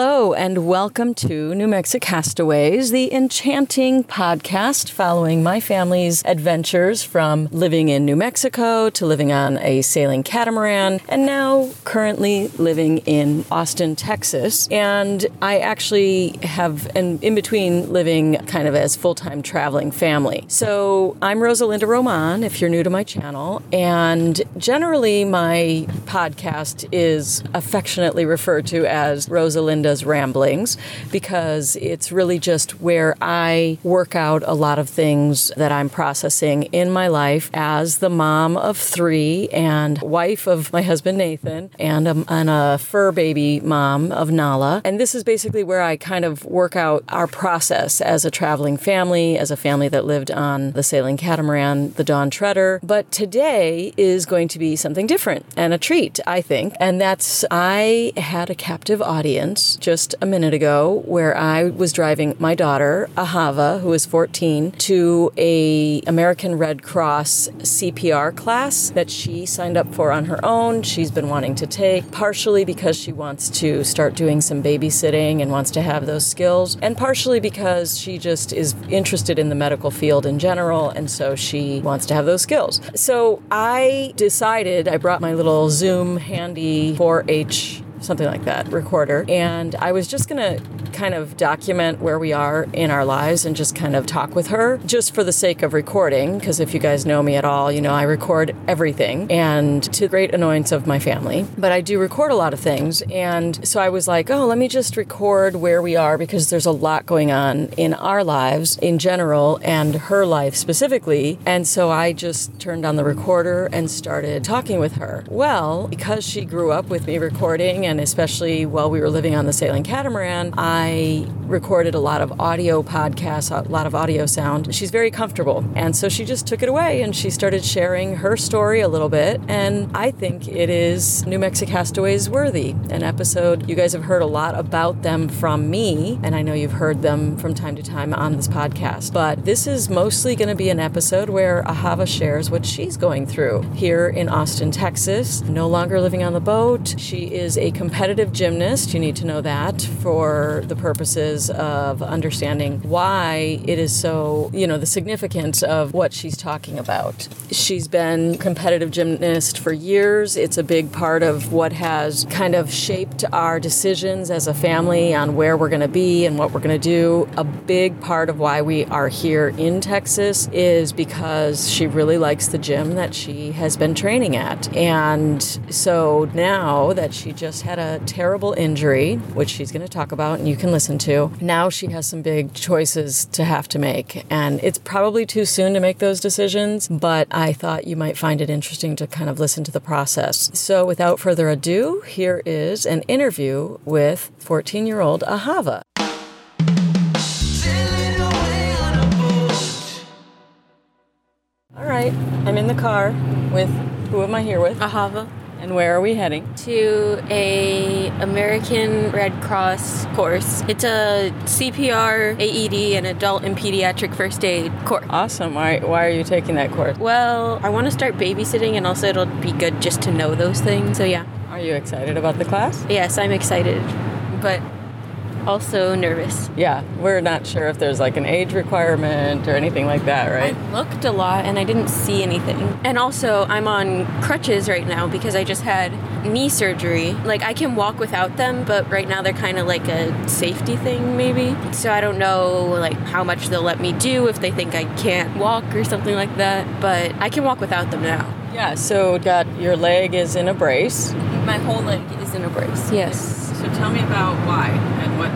Hello, and welcome to New Mexico Castaways, the enchanting podcast following my family's adventures from living in New Mexico to living on a sailing catamaran, and now currently living in Austin, Texas. And I actually have an in between living kind of as full time traveling family. So I'm Rosa Linda Roman, if you're new to my channel, and generally my podcast is affectionately referred to as Rosalinda. Linda's ramblings because it's really just where I work out a lot of things that I'm processing in my life as the mom of three and wife of my husband Nathan and a, and a fur baby mom of Nala. And this is basically where I kind of work out our process as a traveling family, as a family that lived on the sailing catamaran, the Dawn Treader. But today is going to be something different and a treat, I think. And that's I had a captive audience just a minute ago where I was driving my daughter, Ahava, who is 14, to a American Red Cross CPR class that she signed up for on her own. She's been wanting to take, partially because she wants to start doing some babysitting and wants to have those skills, and partially because she just is interested in the medical field in general, and so she wants to have those skills. So I decided, I brought my little Zoom handy 4H something like that, recorder. And I was just going to kind of document where we are in our lives and just kind of talk with her just for the sake of recording. Because if you guys know me at all, you know I record everything and to great annoyance of my family. But I do record a lot of things. And so I was like, oh, let me just record where we are because there's a lot going on in our lives in general and her life specifically. And so I just turned on the recorder and started talking with her. Well, because she grew up with me recording and especially while we were living on the sailing catamaran, I recorded a lot of audio podcasts, a lot of audio sound. She's very comfortable. And so she just took it away and she started sharing her story a little bit. And I think it is New Mexico Castaways worthy, an episode. You guys have heard a lot about them from me, and I know you've heard them from time to time on this podcast. But this is mostly going to be an episode where Ahava shares what she's going through here in Austin, Texas. No longer living on the boat. She is a competitive gymnast. You need to know that for the purposes of understanding why it is so, you know, the significance of what she's talking about. She's been competitive gymnast for years. It's a big part of what has kind of shaped our decisions as a family on where we're going to be and what we're going to do. A big part of why we are here in Texas is because she really likes the gym that she has been training at. And so now that she just had a terrible injury, which she's going to talk about and you can listen to. Now she has some big choices to have to make. And it's probably too soon to make those decisions, but I thought you might find it interesting to kind of listen to the process. So without further ado, here is an interview with 14 year old Ahava. All right, I'm in the car with who am I here with? Ahava. And where are we heading? To a American Red Cross course. It's a CPR, AED, and adult and pediatric first aid course. Awesome. Why, why are you taking that course? Well, I want to start babysitting, and also it'll be good just to know those things. So yeah. Are you excited about the class? Yes, I'm excited, but also nervous. Yeah, we're not sure if there's like an age requirement or anything like that, right? I looked a lot and I didn't see anything. And also, I'm on crutches right now because I just had knee surgery. Like, I can walk without them, but right now they're kind of like a safety thing, maybe. So I don't know, like, how much they'll let me do if they think I can't walk or something like that. But I can walk without them now. Yeah, so got your leg is in a brace. My whole leg is in a brace, yes. Tell me about why and what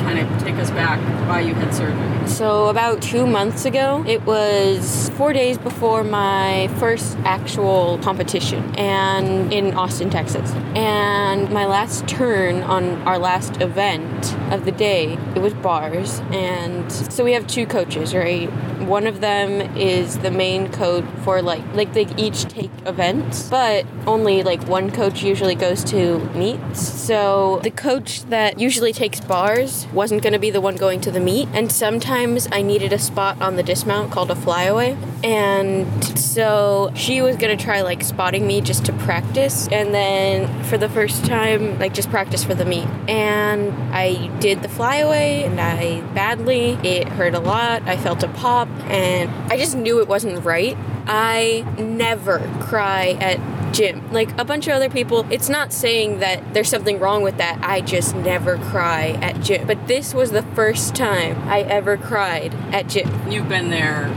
kind of take us back why you had surgery. So, about two months ago, it was four days before my first actual competition, and in Austin, Texas. And my last turn on our last event, of the day, it was bars. And so we have two coaches, right? One of them is the main coach for like like they each take events, but only like one coach usually goes to meets. So the coach that usually takes bars wasn't going to be the one going to the meet, and sometimes I needed a spot on the dismount called a flyaway, and so she was going to try like spotting me just to practice, and then for the first time like just practice for the meet. And I did the flyaway, and I badly. It hurt a lot. I felt a pop, and I just knew it wasn't right. I never cry at gym. Like a bunch of other people, it's not saying that there's something wrong with that. I just never cry at gym. But this was the first time I ever cried at gym. You've been there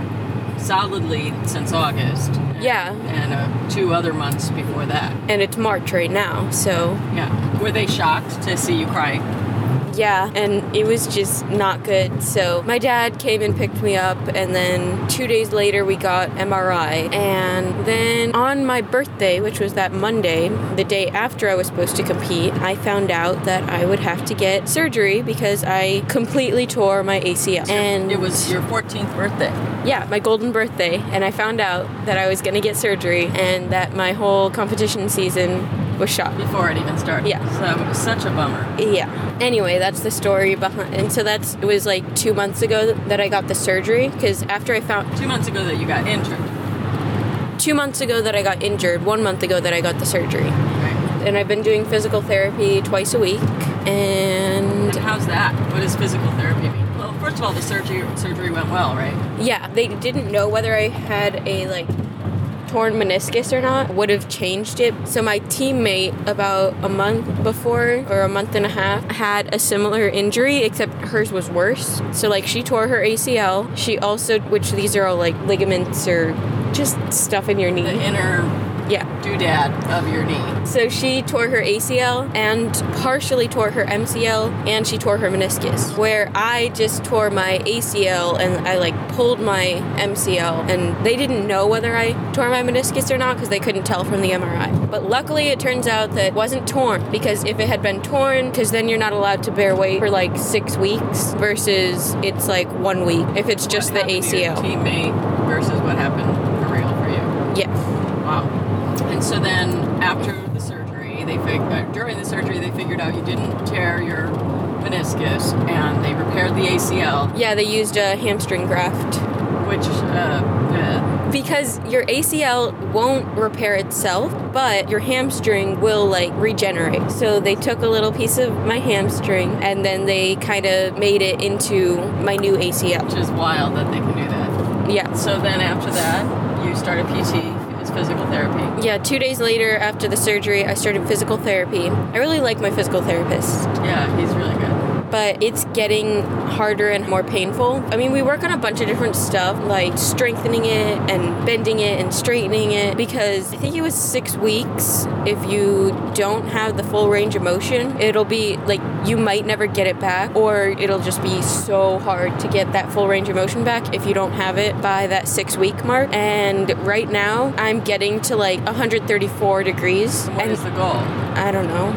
solidly since August. and- Yeah. And uh, two other months before that. And it's March right now, so Yeah. Were they shocked to see you cry? Yeah, and it was just not good. So my dad came and picked me up, and then two days later we got MRI. And then on my birthday, which was that Monday, the day after I was supposed to compete, I found out that I would have to get surgery because I completely tore my ACL. And It was your 14th birthday. yeah, my golden birthday, and I found out that I was gonna get surgery and that my whole competition season was shot. Before it even started. Yeah. So it was such a bummer. Yeah. Anyway, that's the story behind. And so that's it was like two months ago that I got the surgery because after I found Two months ago that you got injured. two months ago that I got injured, one month ago that I got the surgery, Right. and I've been doing physical therapy twice a week. And And how's that? What does physical therapy mean? Well, first of all, the surgery surgery went well, right? yeah, they didn't know whether I had a like torn meniscus or not would have changed it. So my teammate about a month before or a month and a half had a similar injury except hers was worse. So like she tore her ACL. She also which these are all like ligaments or just stuff in your knee. The inner Yeah. doodad of your knee. So she tore her ACL and partially tore her MCL and she tore her meniscus. Where I just tore my ACL and I like pulled my MCL and they didn't know whether I tore my meniscus or not because they couldn't tell from the MRI. But luckily it turns out that it wasn't torn because if it had been torn, because then you're not allowed to bear weight for like six weeks versus it's like one week if it's just What the happened to your ACL. teammate versus what happened for real for you. Yeah. And so then after the surgery, they fig- uh, during the surgery they figured out you didn't tear your meniscus and they repaired the ACL, Yeah, they used a hamstring graft. which uh, uh, because your ACL won't repair itself, but your hamstring will like regenerate. So they took a little piece of my hamstring and then they kind of made it into my new ACL. which is wild that they can do that. Yeah. So then after that, you started PT, physical therapy. Yeah, two days later after the surgery, I started physical therapy. I really like my physical therapist, Yeah, he's really good. But it's getting harder and more painful. I mean, we work on a bunch of different stuff, like strengthening it and bending it and straightening it, because I think it was six weeks. If you don't have the full range of motion, it'll be like you might never get it back, or it'll just be so hard to get that full range of motion back if you don't have it by that six week mark. And right now, I'm getting to like 134 degrees. What and is the goal? I don't know,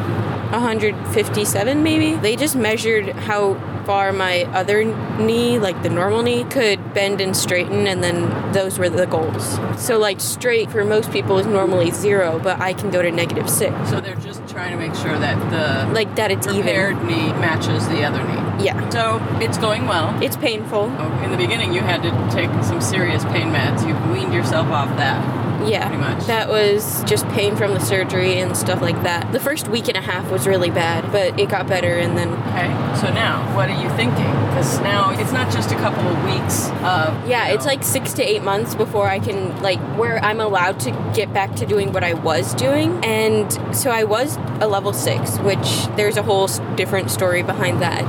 157 maybe. They just measured how far my other knee, like the normal knee, could bend and straighten, and then those were the goals. So, like, straight for most people is normally zero, but I can go to negative six. So they're just trying to make sure that the Like, that it's repaired knee matches the other knee. Yeah. So it's going well. It's painful. Oh, In the beginning, you had to take some serious pain meds. You've weaned yourself off that. Yeah. Pretty much. That was just pain from the surgery and stuff like that. The first week and a half was really bad, but it got better, and then Okay. So now, what are you thinking? Because now it's not just a couple of weeks of. Yeah, you it's like six to eight months before I can, like, where I'm allowed to get back to doing what I was doing. And so I was a level six, which there's a whole different story behind that.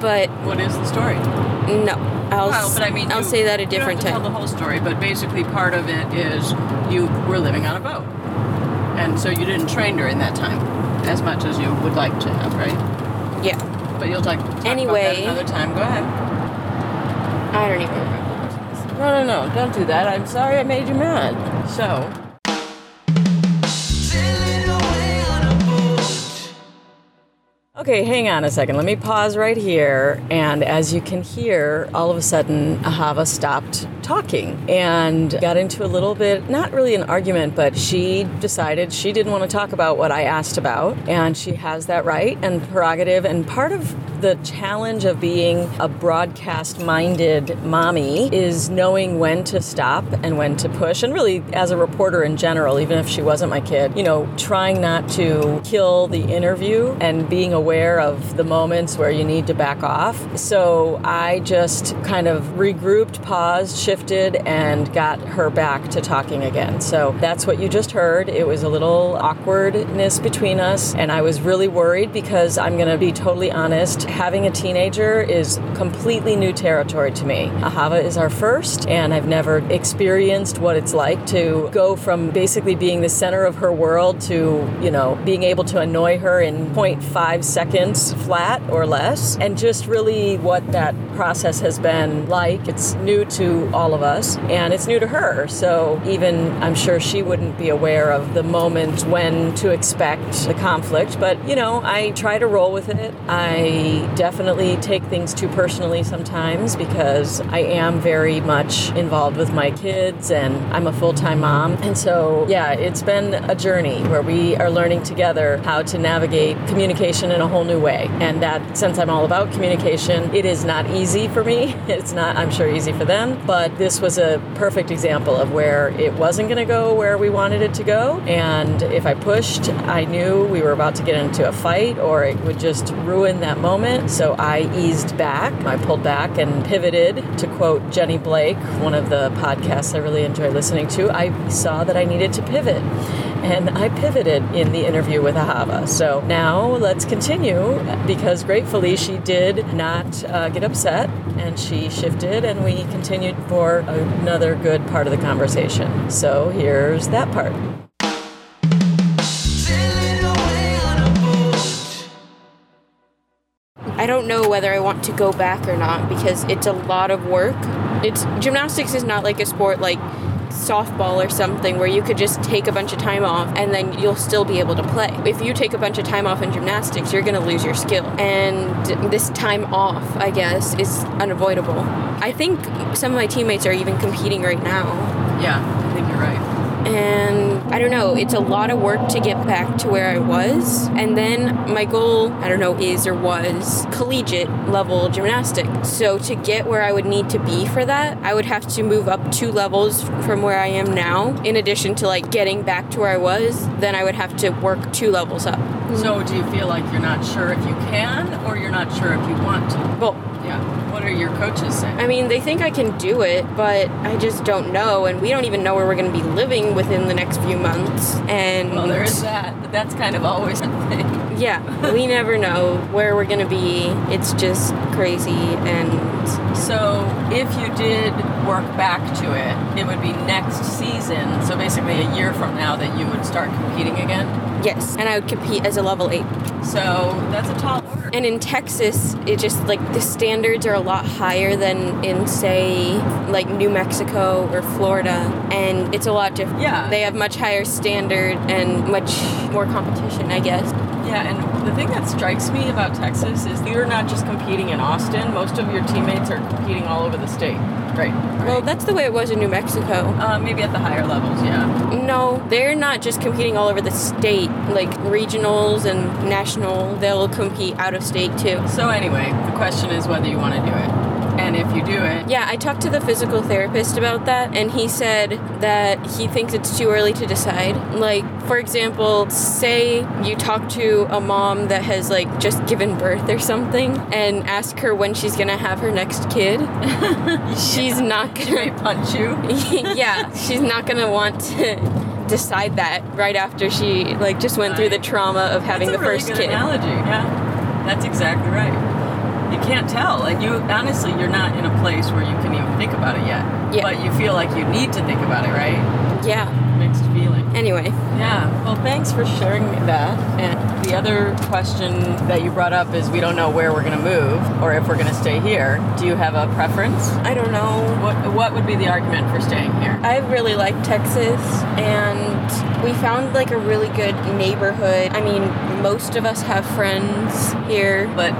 But What is the story? no, I'll, Well, but I mean, I'll you- say that a different time. Tell the whole story, but basically, part of it is you were living on a boat, and so you didn't train during that time as much as you would like to have, right? yeah, But you'll talk, talk Anyway. another time. Go ahead. I don't even remember. No, no, no! Don't do that. I'm sorry I made you mad. So. Okay, hang on a second. Let me pause right here. And as you can hear, all of a sudden, Ahava stopped talking and got into a little bit, not really an argument, but she decided she didn't want to talk about what I asked about. And she has that right and prerogative. And part of the challenge of being a broadcast minded mommy is knowing when to stop and when to push. And really, as a reporter in general, even if she wasn't my kid, you know, trying not to kill the interview and being aware of the moments where you need to back off. So I just kind of regrouped, paused, shifted, and got her back to talking again. So that's what you just heard. It was a little awkwardness between us, and I was really worried because I'm going to be totally honest having a teenager is completely new territory to me. Ahava is our first, and I've never experienced what it's like to go from basically being the center of her world to, you know, being able to annoy her in 0.5 seconds flat or less, and just really what that process has been like. It's new to all of us, and it's new to her. So even I'm sure she wouldn't be aware of the moment when to expect the conflict, but you know, I try to roll with it. I definitely take things too personally sometimes because I am very much involved with my kids and I'm a full time mom. And so, yeah, it's been a journey where we are learning together how to navigate communication in a whole new way. And that, since I'm all about communication, it is not easy for me. It's not, I'm sure, easy for them. But this was a perfect example of where it wasn't going to go where we wanted it to go. And if I pushed, I knew we were about to get into a fight or it would just ruin that moment. So I eased back. I pulled back and pivoted. To quote Jenny Blake, one of the podcasts I really enjoy listening to, I saw that I needed to pivot. And I pivoted in the interview with Ahava. So now let's continue because gratefully she did not uh, get upset and she shifted and we continued for another good part of the conversation. So here's that part. I don't know whether I want to go back or not because it's a lot of work. It's gymnastics is not like a sport like softball or something where you could just take a bunch of time off and then you'll still be able to play. If you take a bunch of time off in gymnastics, you're going to lose your skill. And this time off, I guess, is unavoidable. I think some of my teammates are even competing right now. Yeah, I think you're right and I don't know, it's a lot of work to get back to where I was. And then my goal, I don't know, is or was collegiate level gymnastics. So to get where I would need to be for that, I would have to move up two levels from where I am now. In addition to like getting back to where I was, then I would have to work two levels up. So do you feel like you're not sure if you can or you're not sure if you want to? Well, yeah. What are your coaches saying? I mean, they think I can do it, but I just don't know, and we don't even know where we're going to be living within the next few months. And well, there is that. But that's kind of always a thing. Yeah, we never know where we're going to be. It's just crazy, and so if you did work back to it, it would be next season. So basically, a year from now, that you would start competing again. Yes, and I would compete as a level eight. So that's a tall. And in Texas, it just like the standards are a lot higher than in say like New Mexico or Florida, and it's a lot different. Yeah, they have much higher standard and much more competition, I guess. Yeah, and the thing that strikes me about Texas is you're not just competing in Austin. Most of your teammates are competing all over the state. Right. right. Well, that's the way it was in New Mexico. Uh, maybe at the higher levels, yeah. No, they're not just competing all over the state, like regionals and national. They'll compete out of state too. So anyway, the question is whether you want to do it if you do it. Yeah, I talked to the physical therapist about that, and he said that he thinks it's too early to decide. Like, for example, say you talk to a mom that has like just given birth or something and ask her when she's gonna have her next kid. she's not gonna she punch you. yeah, she's not gonna want to decide that right after she like just went right. through the trauma of having the really first good kid. Analogy, yeah, that's exactly right you can't tell. And you honestly, you're not in a place where you can even think about it yet. Yeah. But you feel like you need to think about it, right? Yeah. Mixed feeling. Anyway. Yeah. Well, thanks for sharing that. And the other question that you brought up is we don't know where we're going to move or if we're going to stay here. Do you have a preference? I don't know. What What would be the argument for staying here? I really like Texas, and we found like a really good neighborhood. I mean, most of us have friends here. But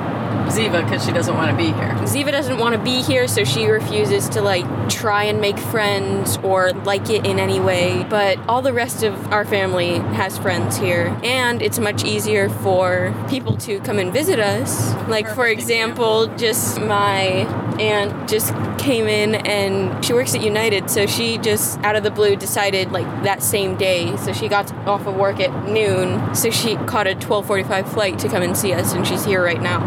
Ziva, because she doesn't want to be here. Ziva doesn't want to be here, so she refuses to like try and make friends or like it in any way. But all the rest of our family has friends here, and it's much easier for people to come and visit us. Like, for Perfect example, just my aunt just came in and she works at United, so she just out of the blue decided like that same day. So she got off of work at noon, so she caught a 12:45 flight to come and see us, and she's here right now.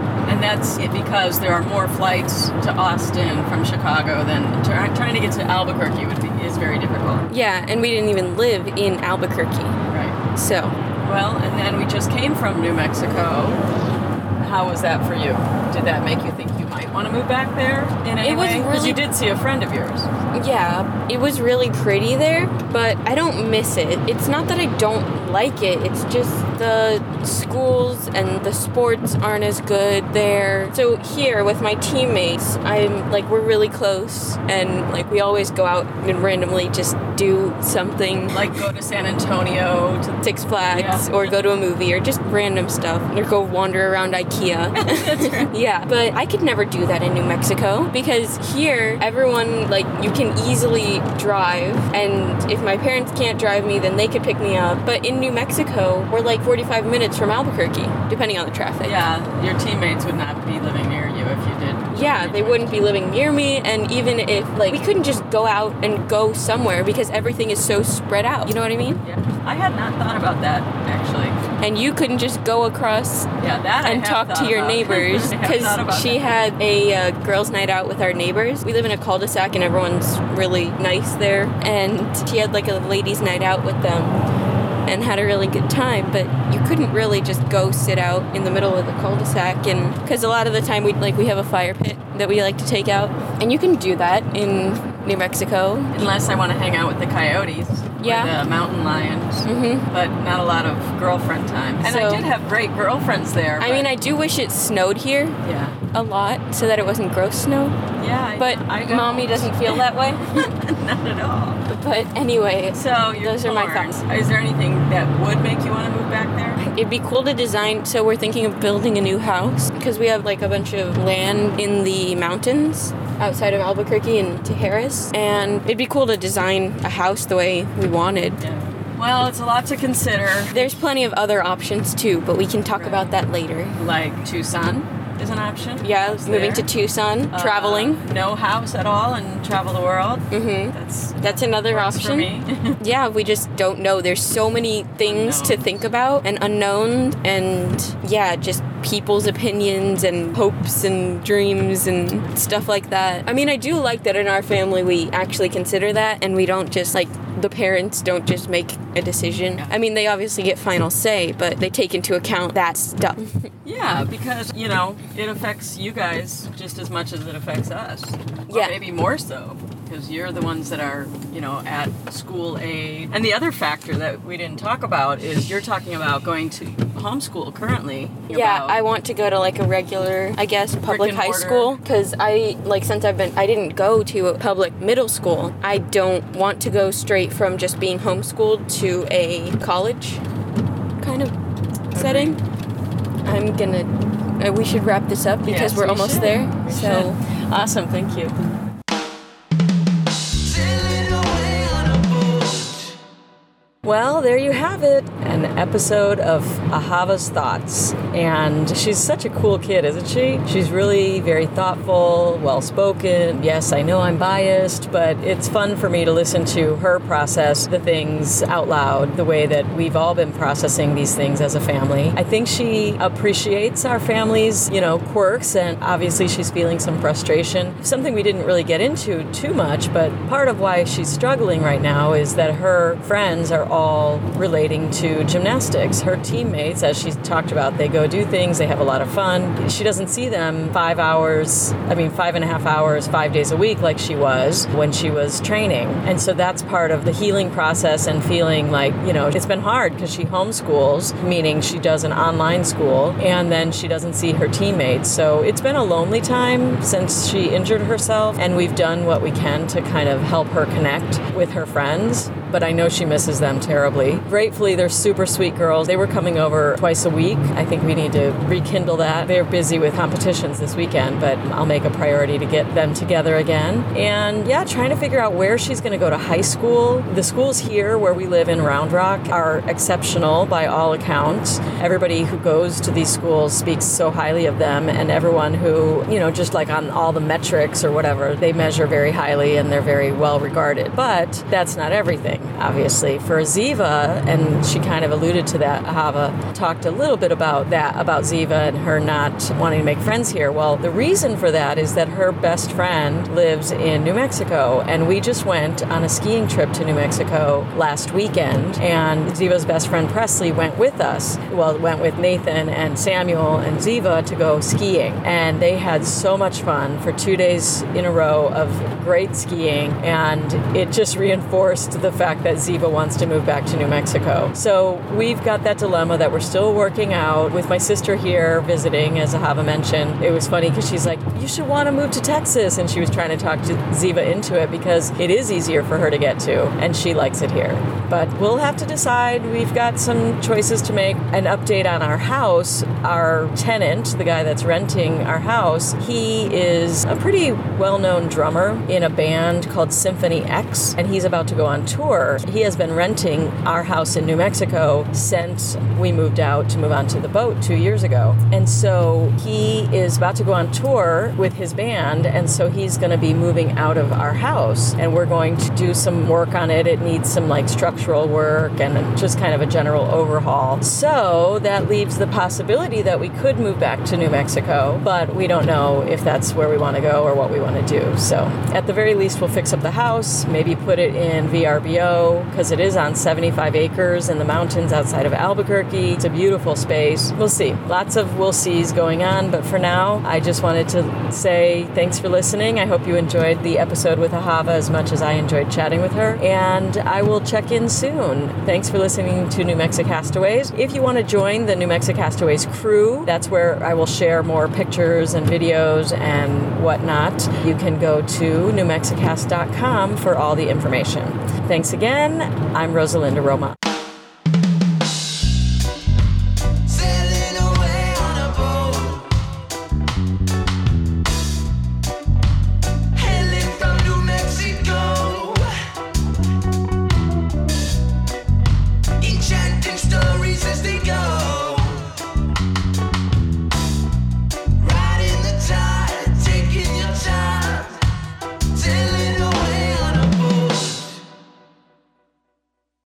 That's it because there are more flights to Austin from Chicago than try, uh, trying to get to Albuquerque would be is very difficult. Yeah, and we didn't even live in Albuquerque. Right. So, Well, and then we just came from New Mexico. How was that for you? Did that make you think you might want to move back there in any It was way? Because really- you did see a friend of yours. yeah, it was really pretty there, but I don't miss it. It's not that I don't like it, it's just the schools and the sports aren't as good there. So, here with my teammates, I'm like, we're really close, and like, we always go out and randomly just do something like go to San Antonio to Six Flags Yeah. or go to a movie or just random stuff or go wander around IKEA. yeah, but I could never do that in New Mexico because here everyone like you can easily drive and if my parents can't drive me then they could pick me up. But in New Mexico, we're like 45 minutes from Albuquerque depending on the traffic. Yeah, your teammates would not be living near you if you did. Yeah, they wouldn't be living near me, and even if, like, we couldn't just go out and go somewhere because everything is so spread out. You know what I mean? Yeah, I had not thought about that actually. And you couldn't just go across Yeah, that and talk to your about. neighbors I have thought because she that. had a uh, girls' night out with our neighbors. We live in a cul-de-sac and everyone's really nice there, and she had like a ladies' night out with them and had a really good time. But you couldn't really just go sit out in the middle of the cul-de-sac, and because a lot of the time we like we have a fire pit that we like to take out, and you can do that in New Mexico. Unless I want to hang out with the coyotes. Yeah. the mountain lions. Mhm. But not a lot of girlfriend time. And I did have great girlfriends there. I mean, I do wish it snowed here Yeah. a lot so that it wasn't gross snow. Yeah. I- But I mommy doesn't feel that way. not at all. But anyway, So Those are my thoughts. Is there anything that would make you want to move back there? it'd be cool to design. So we're thinking of building a new house because we have like a bunch of land in the mountains outside of Albuquerque and Tijeras. and it'd be cool to design a house the way we wanted. Yeah. Well, it's a lot to consider. There's plenty of other options too, but we can talk Right. about that later. Like Tucson is an option. Yeah, It's moving to Tucson, Uh, traveling. no house at all and travel the world. hmm That's That's another option. for me. Yeah, we just don't know. There's so many things to think about and unknown, and yeah, just people's opinions and hopes and dreams and stuff like that. I mean, I do like that in our family we actually consider that and we don't just like the parents don't just make a decision. I mean, they obviously get final say, but they take into account that stuff. yeah, because you know it affects you guys just as much as it affects us. Or Yeah. maybe more so because you're the ones that are you know at school aid. And the other factor that we didn't talk about is you're talking about going to homeschool currently. Yeah, I want to go to like a regular, I guess, public high school because I like since I've been I didn't go to a public middle school. I don't want to go straight from just being homeschooled to a college kind of setting. I'm gonna. Uh, we should wrap this up because Yes, we're we almost should. there. We so should. awesome. Thank you. Well, there you have it. An episode of Ahava's Thoughts. And she's such a cool kid, isn't she? She's really very thoughtful, well spoken. Yes, I know I'm biased, but it's fun for me to listen to her process the things out loud the way that we've all been processing these things as a family. I think she appreciates our family's, you know, quirks, and obviously she's feeling some frustration. Something we didn't really get into too much, but part of why she's struggling right now is that her friends are all relating to gymnastics. Her teammates, as she talked about, they go do things, they have a lot of fun. She doesn't see them five hours, I mean, five and a half hours, five days a week like she was when she was training. And so that's part of the healing process and feeling like, you know, it's been hard because she homeschools, meaning she does an online school, and then she doesn't see her teammates. So it's been a lonely time since she injured herself, and we've done what we can to kind of help her connect with her friends. But I know she misses them terribly. Gratefully, they're super sweet girls. They were coming over twice a week. I think we need to rekindle that. They're busy with competitions this weekend, but I'll make a priority to get them together again. And yeah, trying to figure out where she's going to go to high school. The schools here where we live in Round Rock are exceptional by all accounts. Everybody who goes to these schools speaks so highly of them, and everyone who, you know, just like on all the metrics or whatever, they measure very highly and they're very well regarded. But that's not everything, obviously. For Ziva, and she kind of alluded to that, Ahava talked a little bit about that, about Ziva and her not wanting to make friends here. Well, the reason for that is that her best friend lives in New Mexico, and we just went on a skiing trip to New Mexico last weekend, and Ziva's best friend Presley went with us. Well, went with Nathan and Samuel and Ziva to go skiing, and they had so much fun for two days in a row of great skiing, and it just reinforced the fact that Ziva wants to move back to New Mexico. So we've got that dilemma that we're still working out with my sister here visiting, as Ahava mentioned. It was funny because she's like, You should want to move to Texas. And she was trying to talk to Ziva into it because it is easier for her to get to, and she likes it here. But we'll have to decide. We've got some choices to make. An update on our house. Our tenant, the guy that's renting our house, he is a pretty well known drummer in a band called Symphony X, and he's about to go on tour. He has been renting our house in New Mexico since we moved out to move onto the boat two years ago. And so he is about to go on tour with his band, and so he's going to be moving out of our house, and we're going to do some work on it. It needs some like structural work and just kind of a general overhaul. So that leaves the possibility that we could move back to New Mexico, but we don't know if that's where we want to go or what we want to do. So at the very least, we'll fix up the house, maybe put it in VRBO because it is on 75 acres in the mountains outside of Albuquerque. It's a beautiful space. We'll see. Lots of we'll sees going on, but for now, I just wanted to say thanks for listening. I hope you enjoyed the episode with Ahava as much as I enjoyed chatting with her, and I will check in soon. Thanks for listening to New Mexico Castaways. If you want to join the New Mexico Castaways crew, that's where I will share more pictures and videos and whatnot. You can go to newmexicast.com for all the information. Thanks again. I'm Rosa Linda Roma.